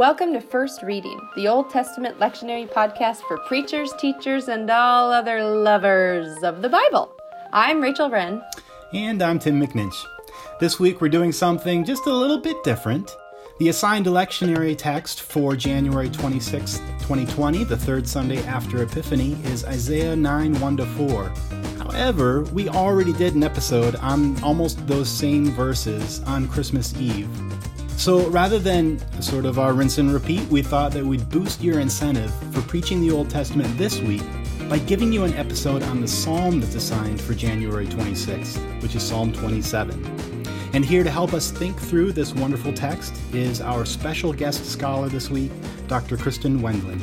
Welcome to First Reading, the Old Testament lectionary podcast for preachers, teachers, and all other lovers of the Bible. I'm Rachel Wren. And I'm Tim McNinch. This week we're doing something just a little bit different. The assigned lectionary text for January 26, 2020, the third Sunday after Epiphany, is Isaiah 9 1 4. However, we already did an episode on almost those same verses on Christmas Eve. So rather than sort of our rinse and repeat, we thought that we'd boost your incentive for preaching the Old Testament this week by giving you an episode on the psalm that's assigned for January 26th, which is Psalm 27. And here to help us think through this wonderful text is our special guest scholar this week, Dr. Kristin Wendland.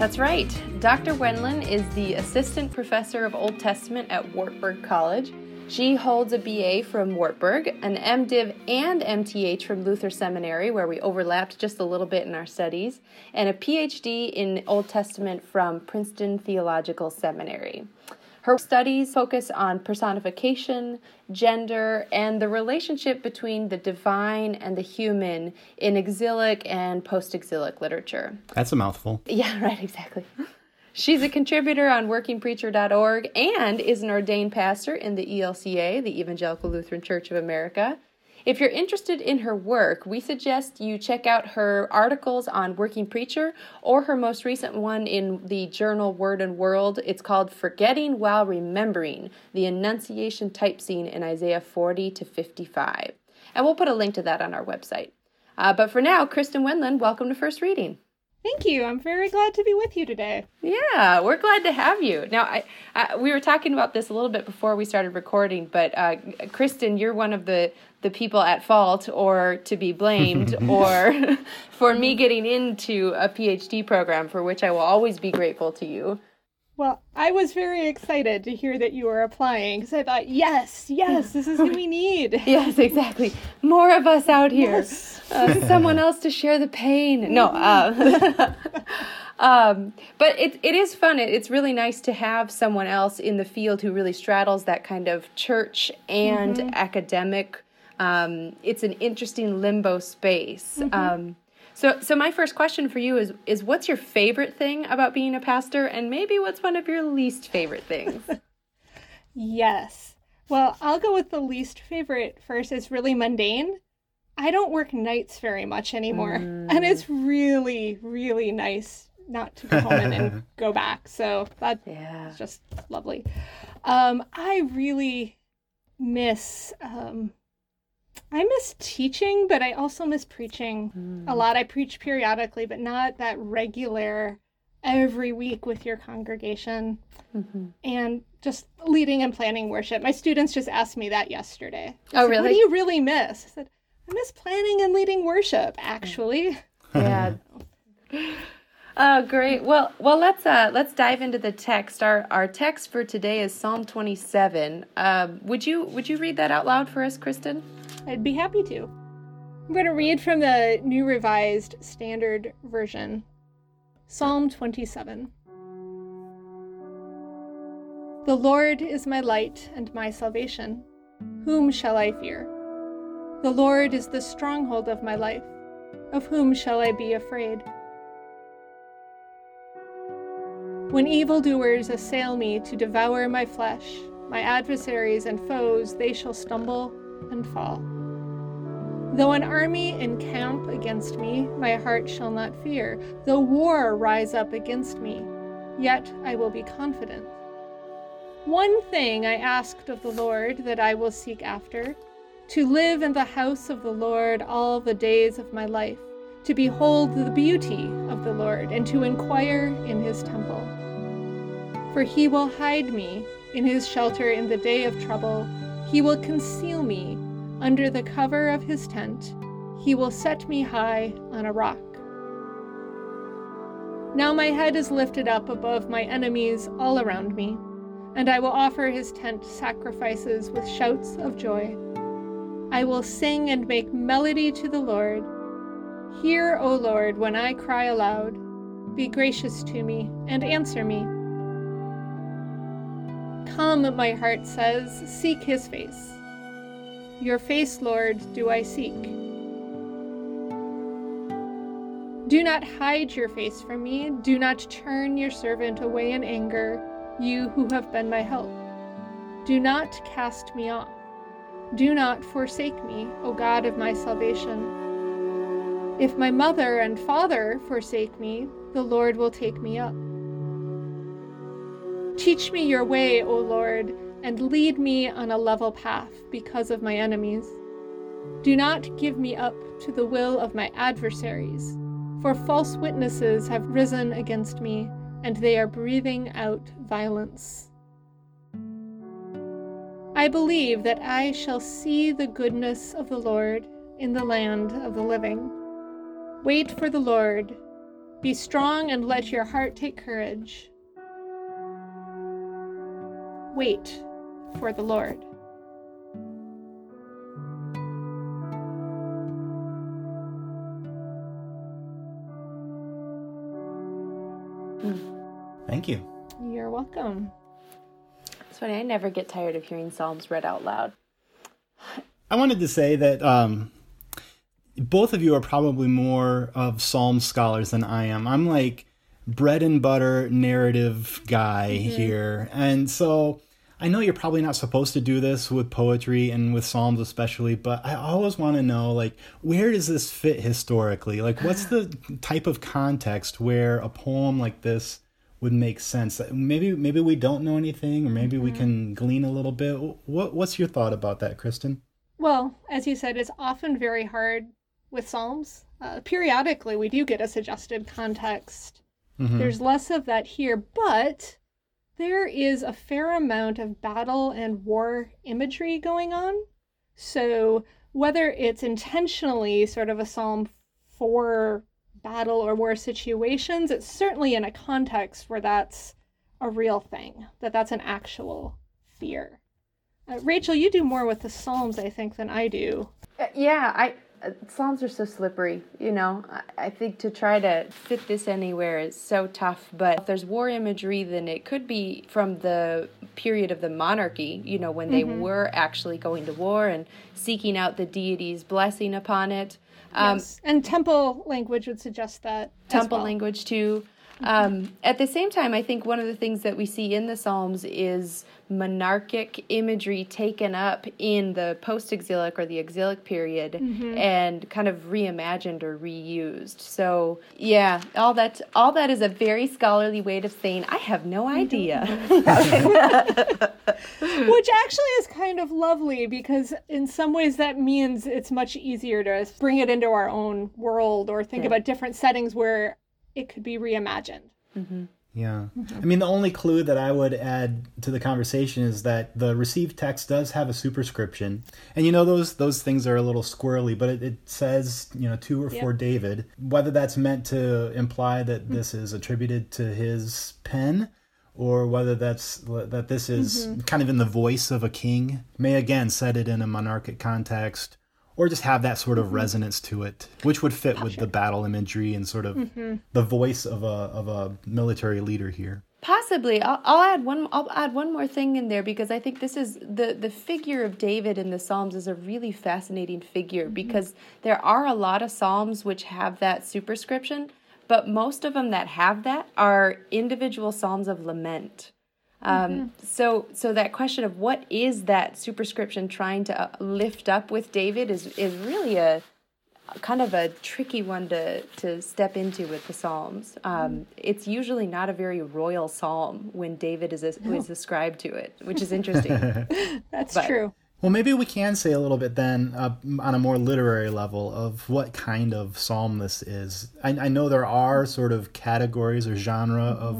That's right. Dr. Wendland is the assistant professor of Old Testament at Wartburg College she holds a BA from Wartburg, an MDiv and MTH from Luther Seminary, where we overlapped just a little bit in our studies, and a PhD in Old Testament from Princeton Theological Seminary. Her studies focus on personification, gender, and the relationship between the divine and the human in exilic and post exilic literature. That's a mouthful. Yeah, right, exactly. She's a contributor on workingpreacher.org and is an ordained pastor in the ELCA, the Evangelical Lutheran Church of America. If you're interested in her work, we suggest you check out her articles on Working Preacher or her most recent one in the journal Word and World. It's called Forgetting While Remembering the Annunciation Type Scene in Isaiah 40 to 55. And we'll put a link to that on our website. Uh, but for now, Kristin Wendland, welcome to First Reading. Thank you. I'm very glad to be with you today. Yeah, we're glad to have you. Now, I, I we were talking about this a little bit before we started recording, but uh, Kristin, you're one of the the people at fault or to be blamed or for me getting into a PhD program for which I will always be grateful to you. Well, I was very excited to hear that you were applying because I thought, yes, yes, this is what we need. yes, exactly. More of us out here. Yes. Uh, someone else to share the pain. No. Uh, um, but it, it is fun. It, it's really nice to have someone else in the field who really straddles that kind of church and mm-hmm. academic. Um, it's an interesting limbo space. Mm-hmm. Um, so, so my first question for you is is what's your favorite thing about being a pastor, and maybe what's one of your least favorite things? yes. Well, I'll go with the least favorite first. It's really mundane. I don't work nights very much anymore, mm. and it's really, really nice not to go home and, go back. So that's yeah. just lovely. Um, I really miss um, I miss teaching, but I also miss preaching mm. a lot. I preach periodically, but not that regular every week with your congregation. Mm-hmm. And just leading and planning worship. My students just asked me that yesterday. oh, said, really? What do you really miss? I said, I miss planning and leading worship, actually. yeah. Oh, great. Well, well, let's uh, let's dive into the text. Our our text for today is Psalm 27. Um, would you would you read that out loud for us, Kristin? I'd be happy to. I'm going to read from the New Revised Standard Version Psalm 27. The Lord is my light and my salvation. Whom shall I fear? The Lord is the stronghold of my life. Of whom shall I be afraid? When evildoers assail me to devour my flesh, my adversaries and foes, they shall stumble and fall. Though an army encamp against me, my heart shall not fear. Though war rise up against me, yet I will be confident. One thing I asked of the Lord that I will seek after to live in the house of the Lord all the days of my life, to behold the beauty of the Lord, and to inquire in his temple. For he will hide me in his shelter in the day of trouble, he will conceal me under the cover of his tent, he will set me high on a rock. Now my head is lifted up above my enemies all around me, and I will offer his tent sacrifices with shouts of joy. I will sing and make melody to the Lord. Hear, O Lord, when I cry aloud. Be gracious to me and answer me. Come, my heart says, seek his face. Your face, Lord, do I seek. Do not hide your face from me. Do not turn your servant away in anger, you who have been my help. Do not cast me off. Do not forsake me, O God of my salvation. If my mother and father forsake me, the Lord will take me up. Teach me your way, O Lord, and lead me on a level path because of my enemies. Do not give me up to the will of my adversaries, for false witnesses have risen against me, and they are breathing out violence. I believe that I shall see the goodness of the Lord in the land of the living. Wait for the Lord. Be strong and let your heart take courage. Wait for the Lord. Thank you. You're welcome. It's funny, I never get tired of hearing Psalms read out loud. I wanted to say that um, both of you are probably more of Psalm scholars than I am. I'm like bread and butter narrative guy here. And so I know you're probably not supposed to do this with poetry and with Psalms especially, but I always want to know like where does this fit historically? Like what's the type of context where a poem like this would make sense? Maybe maybe we don't know anything or maybe we can glean a little bit. What what's your thought about that, Kristin? Well, as you said, it's often very hard with Psalms. Uh, periodically, we do get a suggested context. Mhm. There's less of that here, but there is a fair amount of battle and war imagery going on. So, whether it's intentionally sort of a psalm for battle or war situations, it's certainly in a context where that's a real thing, that that's an actual fear. Uh, Rachel, you do more with the Psalms, I think, than I do. Uh, Yeah, I uh, Psalms are so slippery, you know. I, think to try to fit this anywhere is so tough. But if there's war imagery, then it could be from the period of the monarchy, you know, when they were actually going to war and seeking out the deity's blessing upon it. Um, yes. And temple language would suggest that. temple well. language too. Um, at the same time, I think one of the things that we see in the Psalms is monarchic imagery taken up in the post exilic or the exilic period and kind of reimagined or reused. So, yeah, all that all that is a very scholarly way of saying I have no idea. Which actually is kind of lovely because, in some ways, that means it's much easier to bring it into our own world or think about different settings where it could be reimagined. Mm-hmm. Yeah. Mm-hmm. I mean, the only clue that I would add to the conversation is that the received text does have a superscription. And you know, those those things are a little squirrely, but it, it says, you know, to or for David. Whether that's meant to imply that mm. this is attributed to his pen or whether that's that this is mm-hmm. kind of in the voice of a king may again set it in a monarchic context or just have that sort of mm-hmm. resonance to it which would fit with the battle imagery and sort of mm-hmm. the voice of a of a military leader here. Possibly, I'll, I'll add one. I'll add one more thing in there because I think this is the the figure of David in the Psalms is a really fascinating figure mm-hmm. because there are a lot of Psalms which have that superscription, but most of them that have that are individual Psalms of lament. Um, So, so that question of what is that superscription trying to uh, lift up with David is is really a kind of a tricky one to to step into with the Psalms. Um, it's usually not a very royal psalm when David is is ascribed to it, which is interesting. That's But- true. Well, maybe we can say a little bit then uh, on a more literary level of what kind of psalm this is. I, I know there are sort of categories or genre of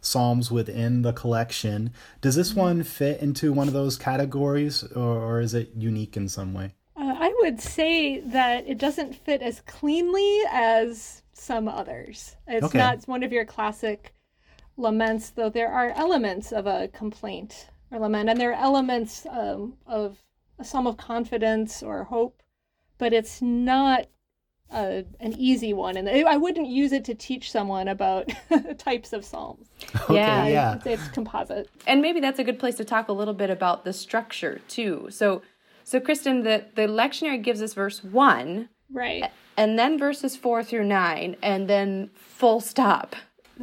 psalms within the collection. Does this one fit into one of those categories, or, or is it unique in some way? Uh, I would say that it doesn't fit as cleanly as some others. It's Okay. not one of your classic laments, though there are elements of a complaint or lament, and there are elements um, of a psalm of confidence or hope, but it's not a, an easy one. And I wouldn't use it to teach someone about types of psalms. Yeah. Yeah. It's, it's composite. and maybe that's a good place to talk a little bit about the structure too. So, so Kristin, the the lectionary gives us verse one, Right. and then verses 4 through 9 and then full stop.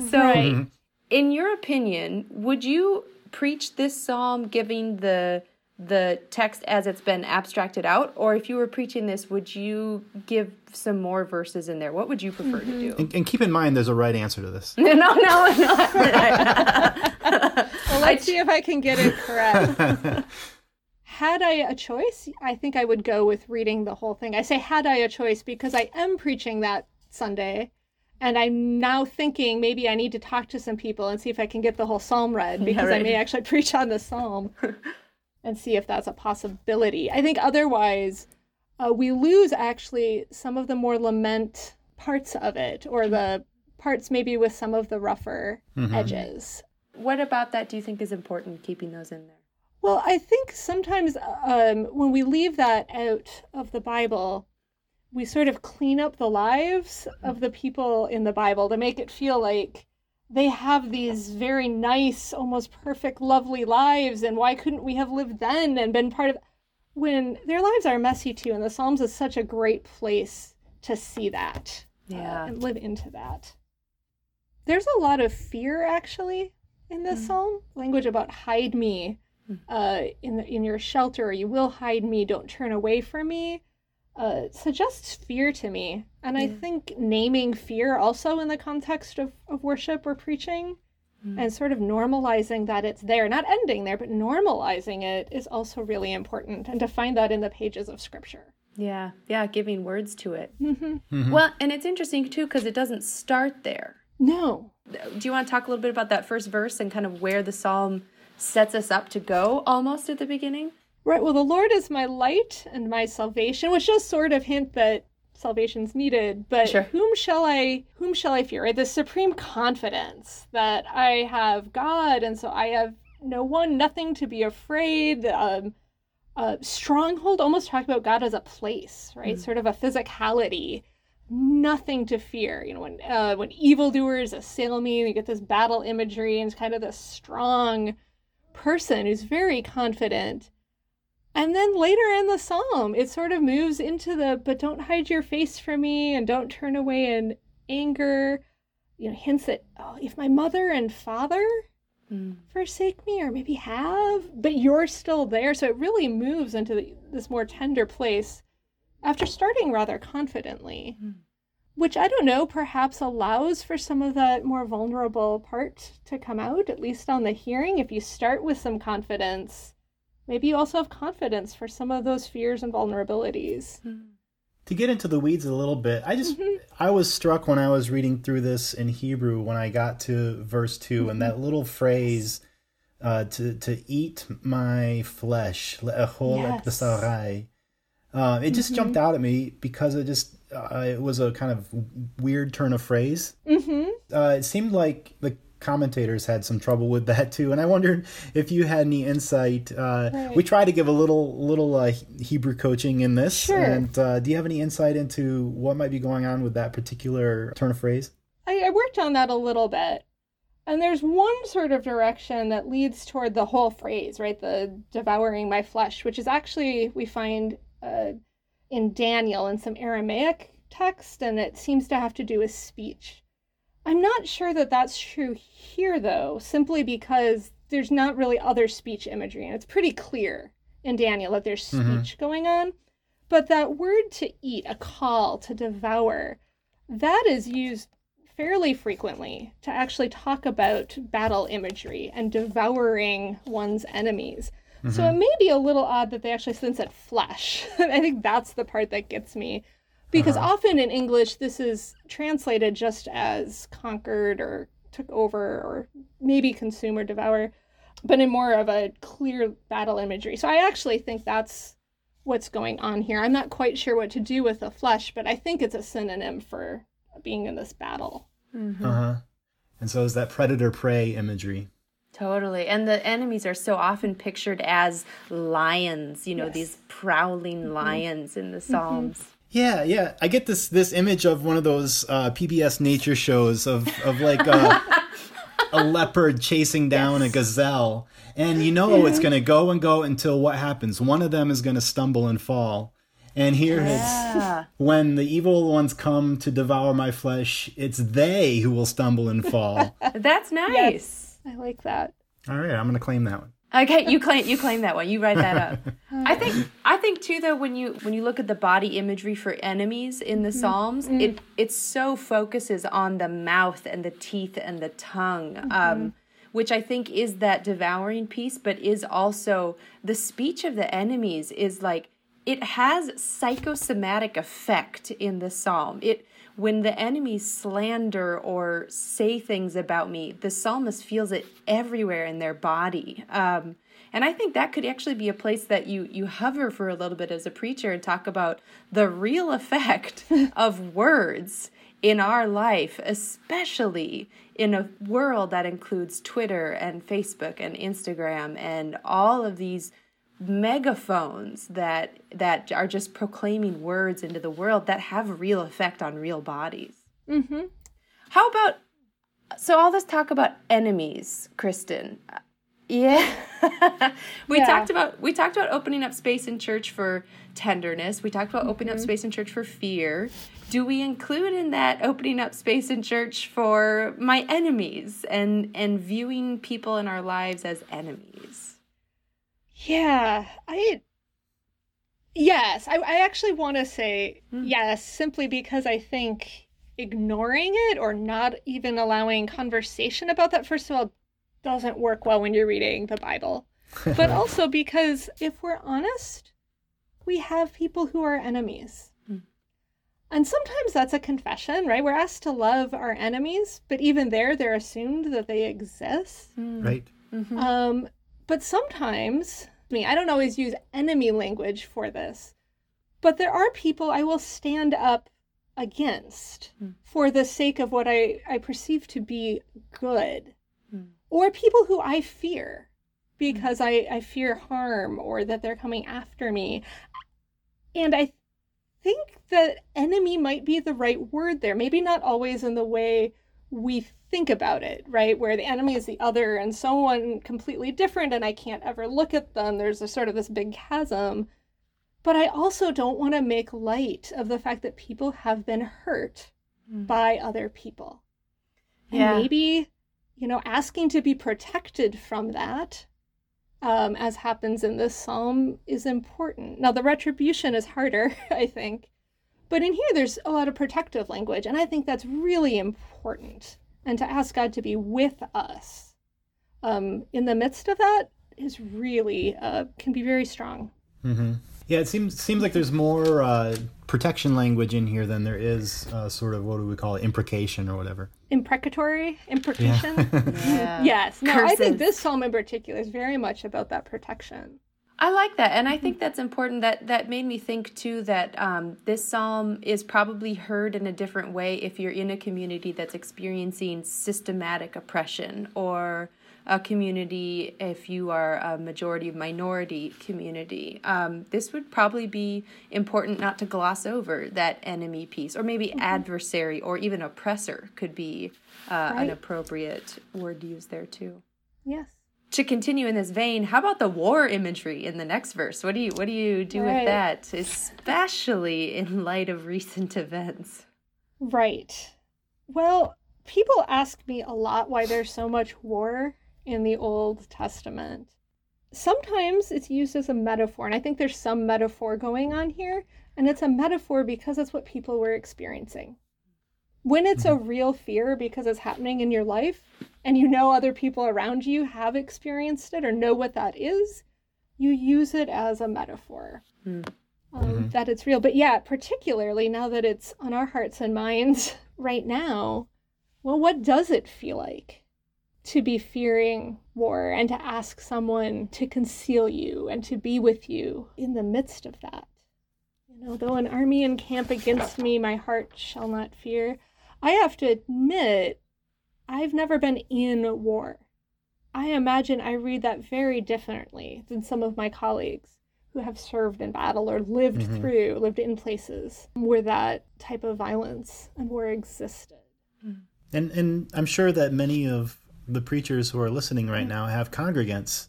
So Right. Mm-hmm. in your opinion, would you preach this psalm giving the the text as it's been abstracted out or if you were preaching this would you give some more verses in there what would you prefer to mm-hmm. do And, and keep in mind, there's a right answer to this. no no no Well, let's see if I can get it correct. had I a choice, I think I would go with reading the whole thing. I say had I a choice because I am preaching that Sunday. And I'm now thinking maybe I need to talk to some people and see if I can get the whole psalm read because I right. may actually preach on the psalm and see if that's a possibility. I think otherwise, uh, we lose actually some of the more lament parts of it or the parts maybe with some of the rougher edges. what about that do you think is important keeping those in there Well, I think sometimes um, when we leave that out of the Bible, we sort of clean up the lives of the people in the Bible to make it feel like they have these very nice, almost perfect, lovely lives. And why couldn't we have lived then and been part of when their lives are messy too? And the Psalms is such a great place to see that uh, Yeah. and live into that. There's a lot of fear actually in this psalm. Language about hide me uh, in the, in your shelter. You will hide me. Don't turn away from me. Uh, suggests fear to me, and I think naming fear also in the context of, of worship or preaching, and sort of normalizing that it's there, not ending there, but normalizing it is also really important, and to find that in the pages of Scripture. Yeah, yeah, giving words to it. Mm-hmm. Well, and it's interesting too because it doesn't start there. No, Do you want to talk a little bit about that first verse and kind of where the psalm sets us up to go almost at the beginning? Right. Well, the Lord is my light and my salvation, which does sort of hint that salvation's needed. But Sure. whom shall I whom shall I fear? Right? The supreme confidence that I have God, and so I have no one, nothing to be afraid. Um, uh, stronghold almost talk about God as a place, right? Sort of a physicality. Nothing to fear. You know, when uh, when evildoers assail me, you get this battle imagery, and it's kind of this strong person who's very confident. And then later in the psalm, it sort of moves into the but don't hide your face from me and don't turn away in anger. You know, hints at oh, if my mother and father hmm. forsake me or maybe have, but you're still there. So it really moves into the, this more tender place after starting rather confidently, hmm. which I don't know, perhaps allows for some of that more vulnerable part to come out, at least on the hearing. If you start with some confidence, maybe you also have confidence for some of those fears and vulnerabilities. To get into the weeds a little bit, I just I was struck when I was reading through this in Hebrew when I got to verse 2 and that little phrase uh, to to eat my flesh Yes. Uh, it just jumped out at me because it just uh, it was a kind of weird turn of phrase. Mm-hmm. Uh, it seemed like the commentators had some trouble with that too, and I wondered if you had any insight. Uh, Right. We try to give a little little uh, Hebrew coaching in this, Sure. and uh, do you have any insight into what might be going on with that particular turn of phrase? I, I worked on that a little bit. And there's one sort of direction that leads toward the whole phrase, right? The devouring my flesh, which is actually, we find uh, in Daniel in some Aramaic text, and it seems to have to do with speech. I'm not sure that that's true here, though, simply because there's not really other speech imagery, and it's pretty clear in Daniel that there's mm-hmm. speech going on. But that word to eat, akal to devour, that is used fairly frequently to actually talk about battle imagery and devouring one's enemies. So mm-hmm. it may be a little odd that they actually since said flesh. I think that's the part that gets me. Because often in English, this is translated just as conquered or took over or maybe consume or devour, but in more of a clear battle imagery. So I actually think that's what's going on here. I'm not quite sure what to do with the flesh, but I think it's a synonym for being in this battle. Mm-hmm. Uh huh. And so is that predator prey imagery? Totally. And the enemies are so often pictured as lions, you know, Yes. these prowling lions in the Psalms. Yeah, yeah. I get this this image of one of those uh, PBS nature shows of of like a, a leopard chasing down a gazelle, and you know it's going to go and go until what happens? One of them is going to stumble and fall, And here Yeah. it's when the evil ones come to devour my flesh, it's they who will stumble and fall. That's nice. I like that. All right, I'm going to claim that one. Okay, you claim you claim that one. You write that up. I think I think too though when you when you look at the body imagery for enemies in the mm-hmm. Psalms, mm-hmm. it it so focuses on the mouth and the teeth and the tongue. Um mm-hmm. which I think is that devouring piece, but is also the speech of the enemies is like it has psychosomatic effect in the psalm. It when the enemies slander or say things about me, the psalmist feels it everywhere in their body. Um, and I think that could actually be a place that you you hover for a little bit as a preacher and talk about the real effect of words in our life, especially in a world that includes Twitter and Facebook and Instagram and all of these megaphones that that are just proclaiming words into the world that have real effect on real bodies. Mm-hmm. How about so all this talk about enemies, Kristin? Yeah. we Yeah. talked about we talked about opening up space in church for tenderness. We talked about opening up space in church for fear. Do we include in that opening up space in church for my enemies and and viewing people in our lives as enemies? Yeah, I. Yes, I, I actually want to say hmm. yes, simply because I think ignoring it or not even allowing conversation about that, first of all, doesn't work well when you're reading the Bible. But also because if we're honest, we have people who are enemies. Hmm. And sometimes that's a confession, right? We're asked to love our enemies, but even there, they're assumed that they exist. Hmm. Right? Mm-hmm. Um, but sometimes, I mean, I don't always use enemy language for this, but there are people I will stand up against hmm. for the sake of what I, I perceive to be good, hmm. or people who I fear hmm. because I, I fear harm or that they're coming after me. And I think that enemy might be the right word there. Maybe not always in the way we think about it, right? Where the enemy is the other and someone completely different, and I can't ever look at them. There's a sort of this big chasm. But I also don't want to make light of the fact that people have been hurt by other people. And Yeah. maybe, you know, asking to be protected from that, um, as happens in this psalm, is important. Now, the retribution is harder, I think. But in here, there's a lot of protective language, and I think that's really important. And to ask God to be with us um, in the midst of that is really, uh, can be very strong. hmm Yeah, it seems seems like there's more uh, protection language in here than there is uh, sort of what do we call it, imprecation or whatever. Imprecatory, imprecation. Yeah. yes. No, I think this psalm in particular is very much about that protection. I like that, and I think that's important. That that made me think too that um, this psalm is probably heard in a different way if you're in a community that's experiencing systematic oppression, or a community if you are a majority minority community. Um, this would probably be important not to gloss over that enemy piece, or maybe adversary, or even oppressor could be uh, an appropriate word to use there too Yes. To continue in this vein, how about the war imagery in the next verse? What do you what do you do with that, especially in light of recent events? Right. Well, people ask me a lot why there's so much war in the Old Testament. Sometimes it's used as a metaphor, and I think there's some metaphor going on here, and it's a metaphor because it's what people were experiencing. When it's a real fear because it's happening in your life, and you know other people around you have experienced it or know what that is, you use it as a metaphor um, Mhm. that it's real. But yeah, particularly now that it's on our hearts and minds right now, well, what does it feel like to be fearing war and to ask someone to conceal you and to be with you in the midst of that? You know, though an army encamp against me, my heart shall not fear. I have to admit, I've never been in war. I imagine I read that very differently than some of my colleagues who have served in battle or lived Mhm. through, lived in places where that type of violence and war existed. And and I'm sure that many of the preachers who are listening right now have congregants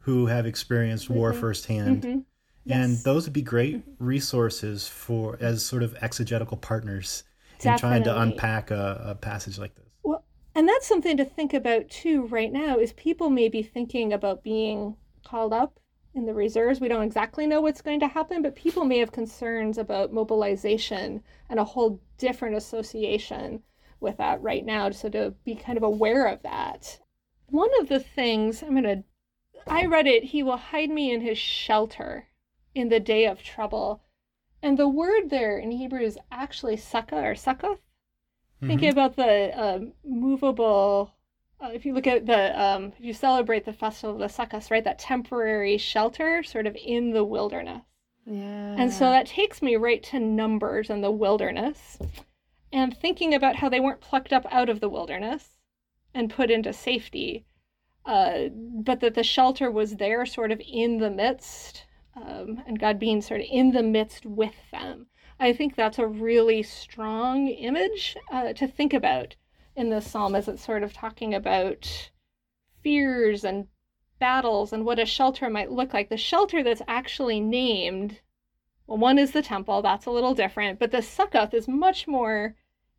who have experienced war Mhm. firsthand. Mhm. And those would be great resources for as sort of exegetical partners in trying to unpack a, a passage like this. Well, and that's something to think about too right now is people may be thinking about being called up in the reserves. We don't exactly know what's going to happen, but people may have concerns about mobilization and a whole different association with that right now. So to be kind of aware of that. One of the things I'm going to I read it, he will hide me in his shelter in the day of trouble. And the word there in Hebrew is actually sukkah or succoth. Thinking about the um, movable, uh, if you look at the, um, if you celebrate the festival of the Sukkot, right, that temporary shelter sort of in the wilderness. Yeah. And so that takes me right to Numbers and the wilderness and thinking about how they weren't plucked up out of the wilderness and put into safety, uh, but that the shelter was there sort of in the midst um, and God being sort of in the midst with them. I think that's a really strong image uh, to think about in this psalm as it's sort of talking about fears and battles and what a shelter might look like. The shelter that's actually named, well, one is the temple, that's a little different, but the Sukkoth is much more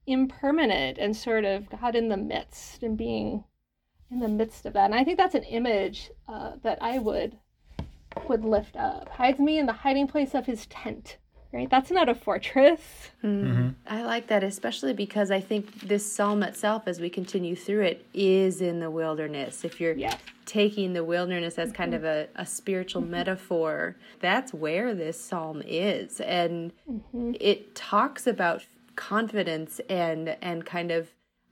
impermanent and sort of God in the midst and being in the midst of that. And I think that's an image uh, that I would would lift up. Hides me in the hiding place of his tent. Right? That's not a fortress. Mm. I like that, especially because I think this psalm itself, as we continue through it, is in the wilderness. If you're Yes. taking the wilderness as kind of mm-hmm. a, a spiritual metaphor, that's where this psalm is. And it talks about confidence and and kind of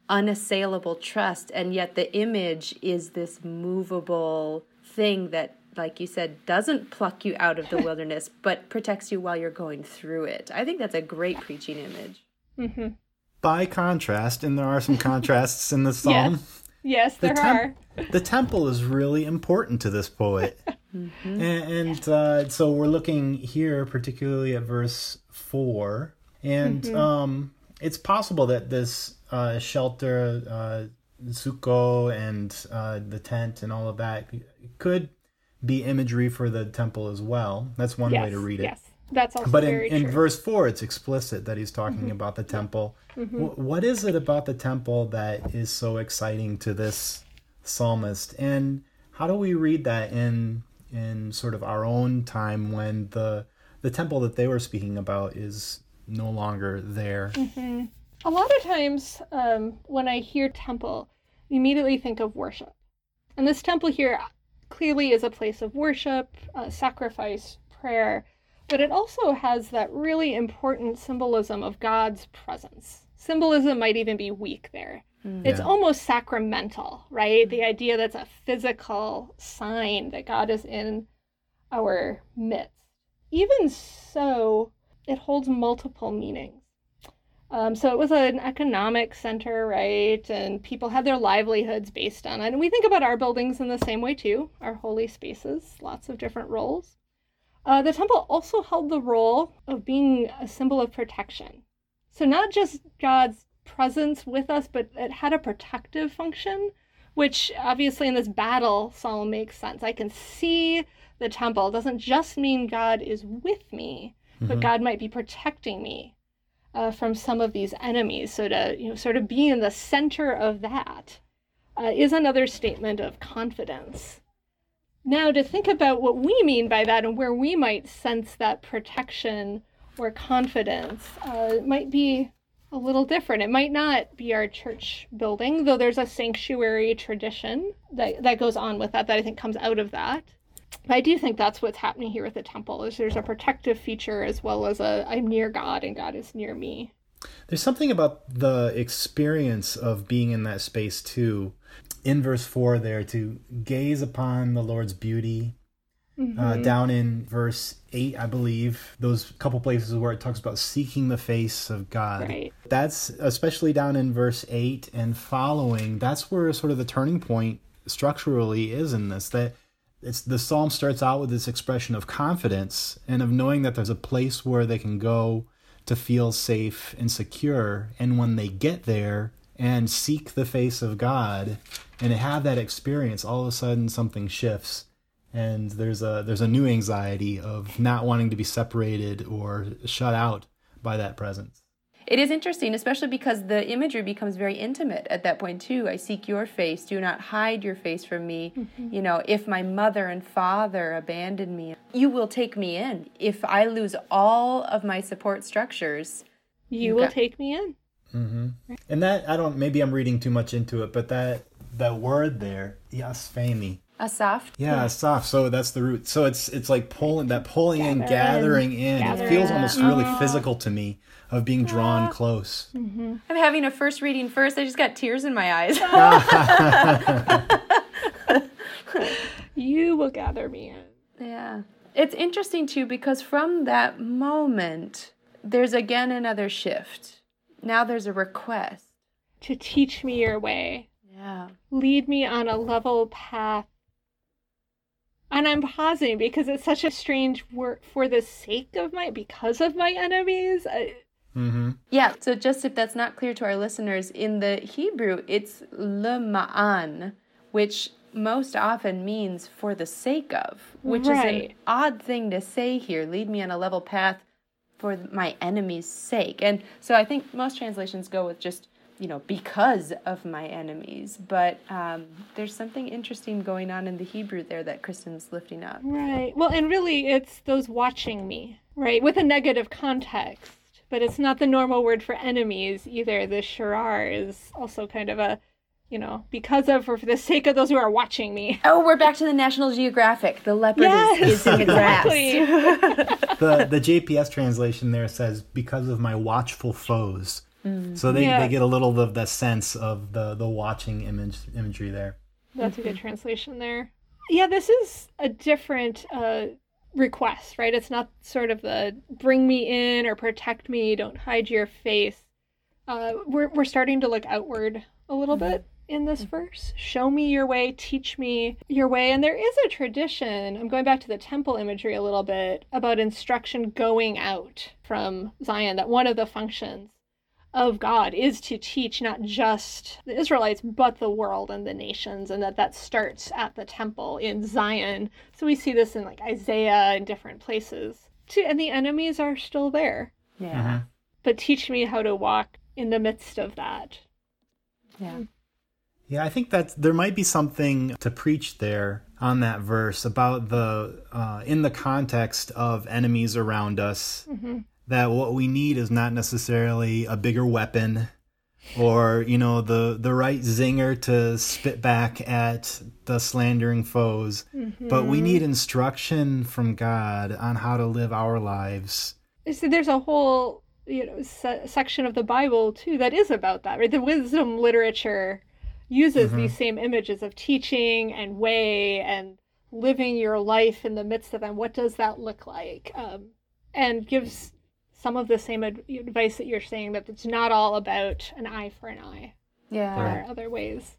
unassailable trust and yet the image is this movable thing that like you said doesn't pluck you out of the wilderness but protects you while you're going through it i think that's a great preaching image hmm By contrast, and there are some contrasts in the psalm, Yes, the, there tem- are. the temple is really important to this poet. Mm-hmm. And, and uh, so we're looking here particularly at verse 4. And Mm-hmm. um, it's possible that this uh, shelter, uh, Sukkot, and uh, the tent and all of that could be imagery for the temple as well. That's one yes, way to read it. Yes, that's also But in, in verse 4, it's explicit that he's talking mm-hmm. about the temple. Mm-hmm. Wh- what is it about the temple that is so exciting to this psalmist? And how do we read that in in sort of our own time when the the temple that they were speaking about is no longer there? Mm-hmm. A lot of times um, when I hear temple, I immediately think of worship. And this temple here clearly is a place of worship, uh, sacrifice, prayer, but it also has that really important symbolism of God's presence. Symbolism might even be weak there. It's Yeah. almost sacramental, right? The idea that's a physical sign that God is in our midst. Even so, it holds multiple meanings. Um, so it was an economic center, right? And people had their livelihoods based on it. And we think about our buildings in the same way too, our holy spaces, lots of different roles. Uh, the temple also held the role of being a symbol of protection. So not just God's presence with us, but it had a protective function, which obviously in this battle psalm makes sense. I can see the temple. It doesn't just mean God is with me, but God might be protecting me uh, from some of these enemies. So to you know, sort of be in the center of that uh, is another statement of confidence. Now, to think about what we mean by that and where we might sense that protection or confidence uh, might be a little different. It might not be our church building, though there's a sanctuary tradition that, that goes on with that, that I think comes out of that. But I do think that's what's happening here with the temple is there's a protective feature as well as a I'm near God and God is near me. There's something about the experience of being in that space too. In verse 4 there, to gaze upon the Lord's beauty. Uh, down in verse 8, I believe, those couple places where it talks about seeking the face of God. Right. That's especially down in verse 8 and following, that's where sort of the turning point structurally is in this. That it's the psalm starts out with this expression of confidence and of knowing that there's a place where they can go to feel safe and secure. And when they get there and seek the face of God and have that experience, all of a sudden something shifts. and there's a there's a new anxiety of not wanting to be separated or shut out by that presence. It is interesting, especially because the imagery becomes very intimate at that point too. I seek your face, do not hide your face from me. Mm-hmm. You know, if my mother and father abandon me, you will take me in. If I lose all of my support structures, you will got- take me in. Mm-hmm. And that I don't. Maybe I'm reading too much into it, but that that word there, yasfemi. Asaf. Yeah, yeah, asaf. So that's the root. So it's it's like pulling that pulling in, gathering in. Gathering. It feels almost really uh-huh. physical to me of being drawn uh, close. Mm-hmm. I'm having a first reading first. I just got tears in my eyes. you will gather me in. Yeah. It's interesting too because from that moment, there's again another shift. Now there's a request to teach me your way. Yeah. Lead me on a level path and I'm pausing because it's such a strange word for the sake of my, because of my enemies. I, mm-hmm. Yeah, so just if that's not clear to our listeners, in the Hebrew, it's lema'an, which most often means for the sake of, which right. is an odd thing to say here. Lead me on a level path for my enemy's sake. And so I think most translations go with just you know, because of my enemies. But um, there's something interesting going on in the Hebrew there that Kristin's lifting up. Right. Well, and really, it's those watching me, right, with a negative context. But it's not the normal word for enemies either. The sharar is also kind of a, you know, because of or for the sake of those who are watching me. Oh, we're back to the National Geographic. The leopard yes, is, is in the grass. the the JPS translation there says, "Because of my watchful foes." Mm. So they, yeah. they get a little of the sense of the the watching image imagery there. That's a good translation there. Yeah, this is a different uh, request, right? It's not sort of the bring me in or protect me, don't hide your face. Uh, we're we're starting to look outward a little mm-hmm. bit in this mm-hmm. verse. Show me your way, teach me your way. And there is a tradition, I'm going back to the temple imagery a little bit, about instruction going out from Zion, that one of the functions of God is to teach not just the Israelites, but the world and the nations, and that that starts at the temple in Zion. So we see this in like Isaiah and different places. Too, And the enemies are still there. Yeah. Mm-hmm. But teach me how to walk in the midst of that. Yeah. Yeah, I think that there might be something to preach there on that verse about the uh, in the context of enemies around us. Mm-hmm that what we need is not necessarily a bigger weapon or you know the the right zinger to spit back at the slandering foes. Mm-hmm. but we need instruction from god on how to live our lives. So there's a whole you know se- section of the bible too that is about that right? The wisdom literature uses mm-hmm. these same images of teaching and way and living your life in the midst of them. What does that look like? Um, and gives some of the same ad- advice that you're saying that it's not all about an eye for an eye. Yeah. There are other ways.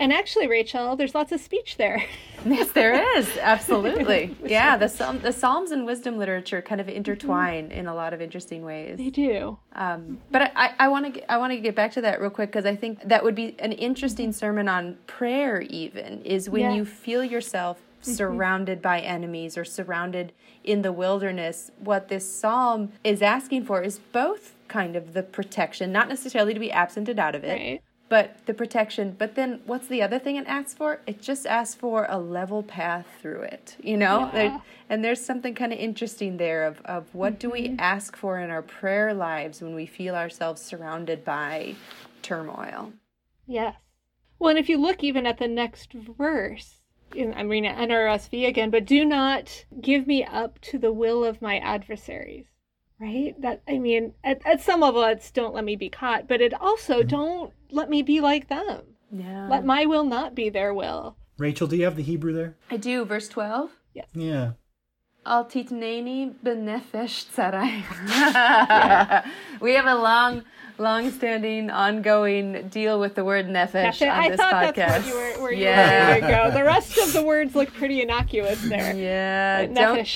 And actually, Rachel, there's lots of speech there. yes, there is. Absolutely. yeah, the, Psalm, the Psalms and wisdom literature kind of intertwine mm-hmm. in a lot of interesting ways. They do. Um, but I want to I want to get back to that real quick because I think that would be an interesting sermon on prayer. Even is when yeah. you feel yourself mm-hmm. surrounded by enemies or surrounded in the wilderness, what this psalm is asking for is both kind of the protection, not necessarily to be absented out of it, right. but the protection. But then what's the other thing it asks for? It just asks for a level path through it, you know? Yeah. There, and there's something kind of interesting there of, of what mm-hmm. do we mm-hmm. ask for in our prayer lives when we feel ourselves surrounded by turmoil? Yes. Well, and if you look even at the next verse, I'm reading NRSV again, but do not give me up to the will of my adversaries. Right? That I mean, at, at some level, it's don't let me be caught, but it also mm-hmm. don't let me be like them. Yeah. Let my will not be their will. Rachel, do you have the Hebrew there? I do. Verse twelve. Yes. Yeah. Al titneni benefesh. We have a long long-standing, ongoing deal with the word nefesh on this podcast. That's where you were, where yeah. you were go. The rest of the words look pretty innocuous there. Yeah, don't,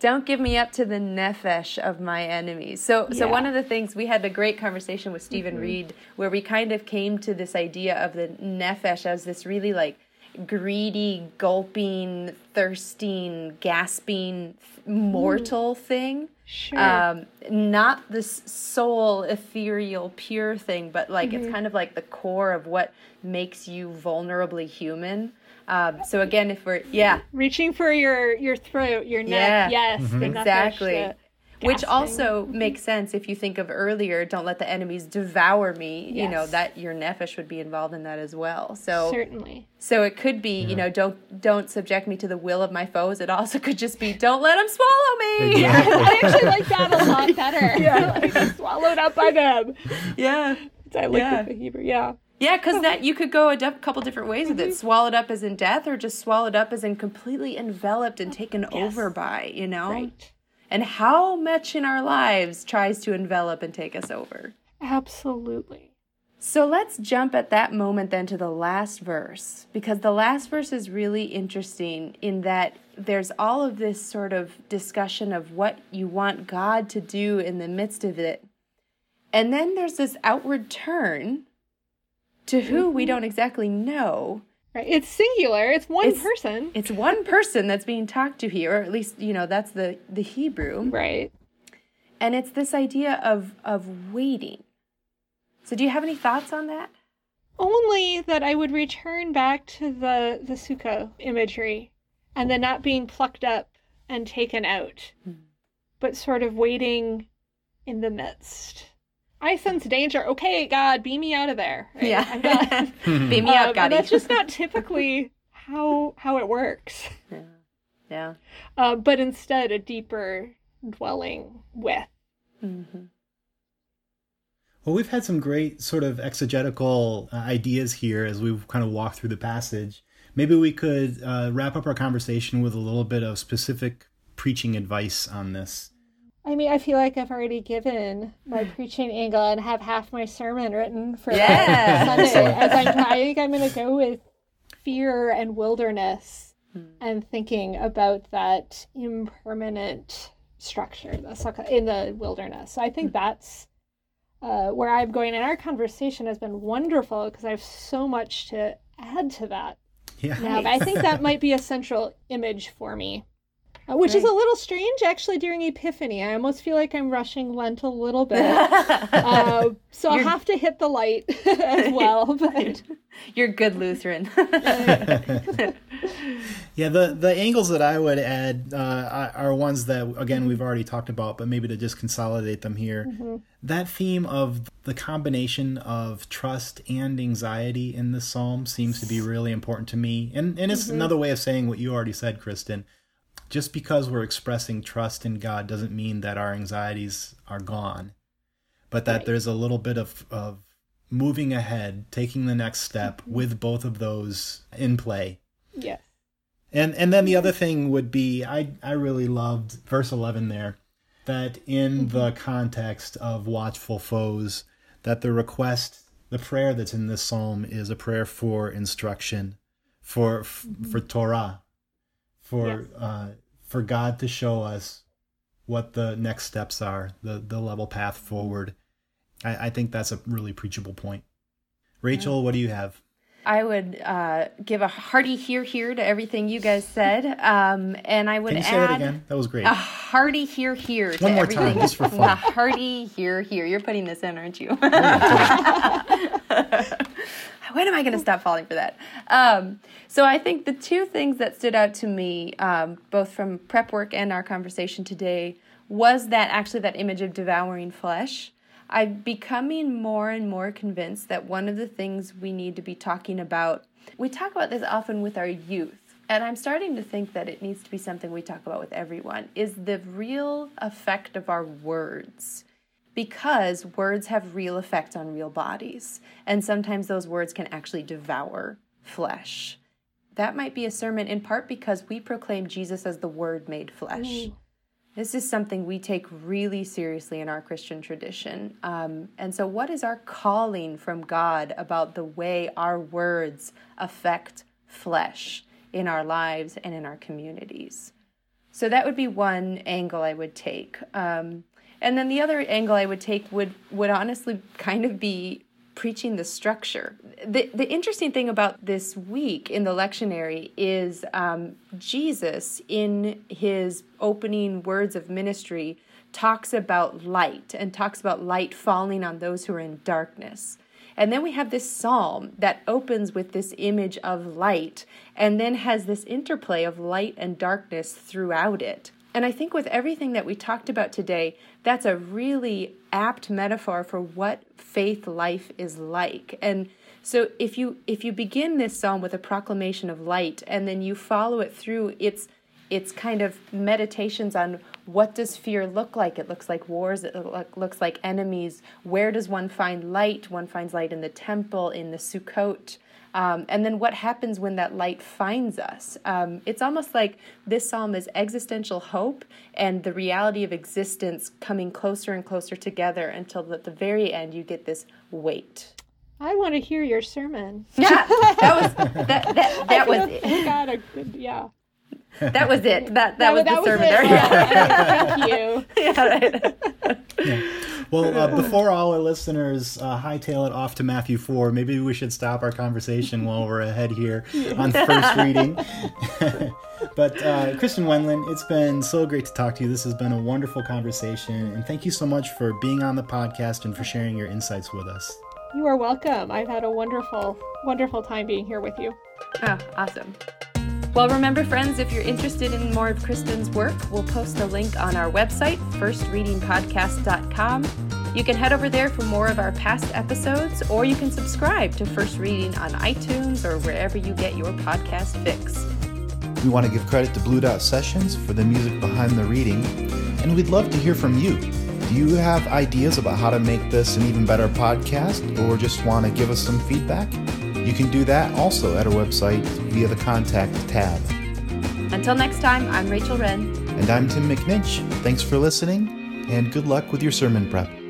don't give me up to the nefesh of my enemies. So, yeah. so one of the things we had a great conversation with Stephen mm-hmm. Reed where we kind of came to this idea of the nefesh as this really like greedy, gulping, thirsting, gasping, mortal thing. Sure. Um, not this soul, ethereal, pure thing, but like it's kind of like the core of what makes you vulnerably human. Um, so again, if we're yeah, Reaching for your your throat, your Yeah. neck. Yes, the nefesh, Exactly. The which also mm-hmm. makes sense if you think of earlier. Don't let the enemies devour me. You know that your nefesh would be involved in that as well. So certainly. so it could be you know don't don't subject me to the will of my foes. It also could just be don't let them swallow me. Exactly. I actually like that a lot better. yeah, like I'm swallowed up by them. Yeah. I like Yeah. the Hebrew. Yeah. Yeah, because that you could go a def- couple different ways with it. Mm-hmm. Swallowed up as in death, or just swallowed up as in completely enveloped and taken over by. You know, Right. And how much in our lives tries to envelop and take us over. Absolutely. So let's jump at that moment then to the last verse, because the last verse is really interesting in that there's all of this sort of discussion of what you want God to do in the midst of it. And then there's this outward turn to who we mm-hmm. don't exactly know. Right. It's singular. It's one It's- person. It's one person that's being talked to here, or at least, you know, that's the, the Hebrew. Right. And it's this idea of of waiting. So do you have any thoughts on that? Only that I would return back to the the sukkah imagery, and the not being plucked up and taken out, hmm. but sort of waiting in the midst. I sense danger. Okay, God, beam me out of there. Right? I'm. Beam me out, Um, Scotty. and that's just not typically how how it works. yeah. yeah. Uh, but instead, a deeper dwelling with. Mm-hmm. Well, we've had some great sort of exegetical uh, ideas here as we've kind of walked through the passage. Maybe we could uh, wrap up our conversation with a little bit of specific preaching advice on this. I mean, I feel like I've already given my preaching angle and have half my sermon written for Yeah. Sunday. As I'm, I think I'm going to go with fear and wilderness and thinking about that impermanent structure the sukkah in the wilderness. So I think that's uh, where I'm going. And our conversation has been wonderful because I have so much to add to that Yeah. now. But I think that might be a central image for me. Uh, which is a little strange actually during Epiphany. I almost feel like I'm rushing Lent a little bit. uh, so I'll You're- have to hit the light as well. But You're good Lutheran. Yeah, the the angles that I would add uh, are ones that again we've already talked about, but maybe to just consolidate them here. That theme of the combination of trust and anxiety in this psalm seems to be really important to me, and and it's another way of saying what you already said, Kristin. Just because we're expressing trust in God doesn't mean that our anxieties are gone, but that Right. there's a little bit of of moving ahead, taking the next step mm-hmm. with both of those in play. yes. And and then the mm-hmm. other thing would be I I really loved verse 11 there that in mm-hmm. the context of watchful foes that the request the prayer that's in this psalm is a prayer for instruction for for Torah for Yes. uh for God to show us what the next steps are the the level path forward. I, I think that's a really preachable point. Rachel what do you have I would uh, give a hearty hear hear to everything you guys said, um, and I would can you say add that again that was great a hearty hear hear to One more everything. time, just for fun. A hearty hear hear. You're putting this in, aren't you? when am I going to stop falling for that? Um, so I think the two things that stood out to me, um, both from prep work and our conversation today, was that actually that image of devouring flesh. I'm becoming more and more convinced that one of the things we need to be talking about, we talk about this often with our youth, and I'm starting to think that it needs to be something we talk about with everyone, is the real effect of our words because words have real effects on real bodies. And sometimes those words can actually devour flesh. That might be a sermon in part because we proclaim Jesus as the Word made flesh. This is something we take really seriously in our Christian tradition. Um, and so, what is our calling from God about the way our words affect flesh in our lives and in our communities? So that would be one angle I would take. Um, and then the other angle I would take would would honestly kind of be preaching the structure. The, the interesting thing about this week in the lectionary is um, Jesus, in his opening words of ministry, talks about light and talks about light falling on those who are in darkness. And then we have this psalm that opens with this image of light and then has this interplay of light and darkness throughout it. And I think with everything that we talked about today, that's a really apt metaphor for what faith life is like. And so if you if you begin this psalm with a proclamation of light and then you follow it through its it's kind of meditations on what does fear look like? It looks like wars it looks like enemies. Where does one find light? One finds light in the temple in the sukkot um, and then what happens when that light finds us? Um, it's almost like this psalm is existential hope and the reality of existence coming closer and closer together until at the very end you get this wait. I want to hear your sermon. Yeah, that was that that, that was it. Got a good yeah. That was it. That that, that was the sermon. There. Yeah. Thank you. Yeah, right. yeah. Well, uh, before all our listeners uh, hightail it off to Matthew 4, maybe we should stop our conversation while we're ahead here on first reading. but uh, Kristin Wendland, it's been so great to talk to you. This has been a wonderful conversation, and thank you so much for being on the podcast and for sharing your insights with us. You are welcome. I've had a wonderful, wonderful time being here with you. Oh, awesome. Well, remember, friends, if you're interested in more of Kristin's work, we'll post a link on our website, firstreadingpodcast.com. You can head over there for more of our past episodes, or you can subscribe to First Reading on iTunes or wherever you get your podcast fix. We want to give credit to Blue Dot Sessions for the music behind the reading, and we'd love to hear from you. Do you have ideas about how to make this an even better podcast, or just want to give us some feedback? You can do that also at our website via the contact tab. Until next time, I'm Rachel Wren. And I'm Tim McNinch. Thanks for listening, and good luck with your sermon prep.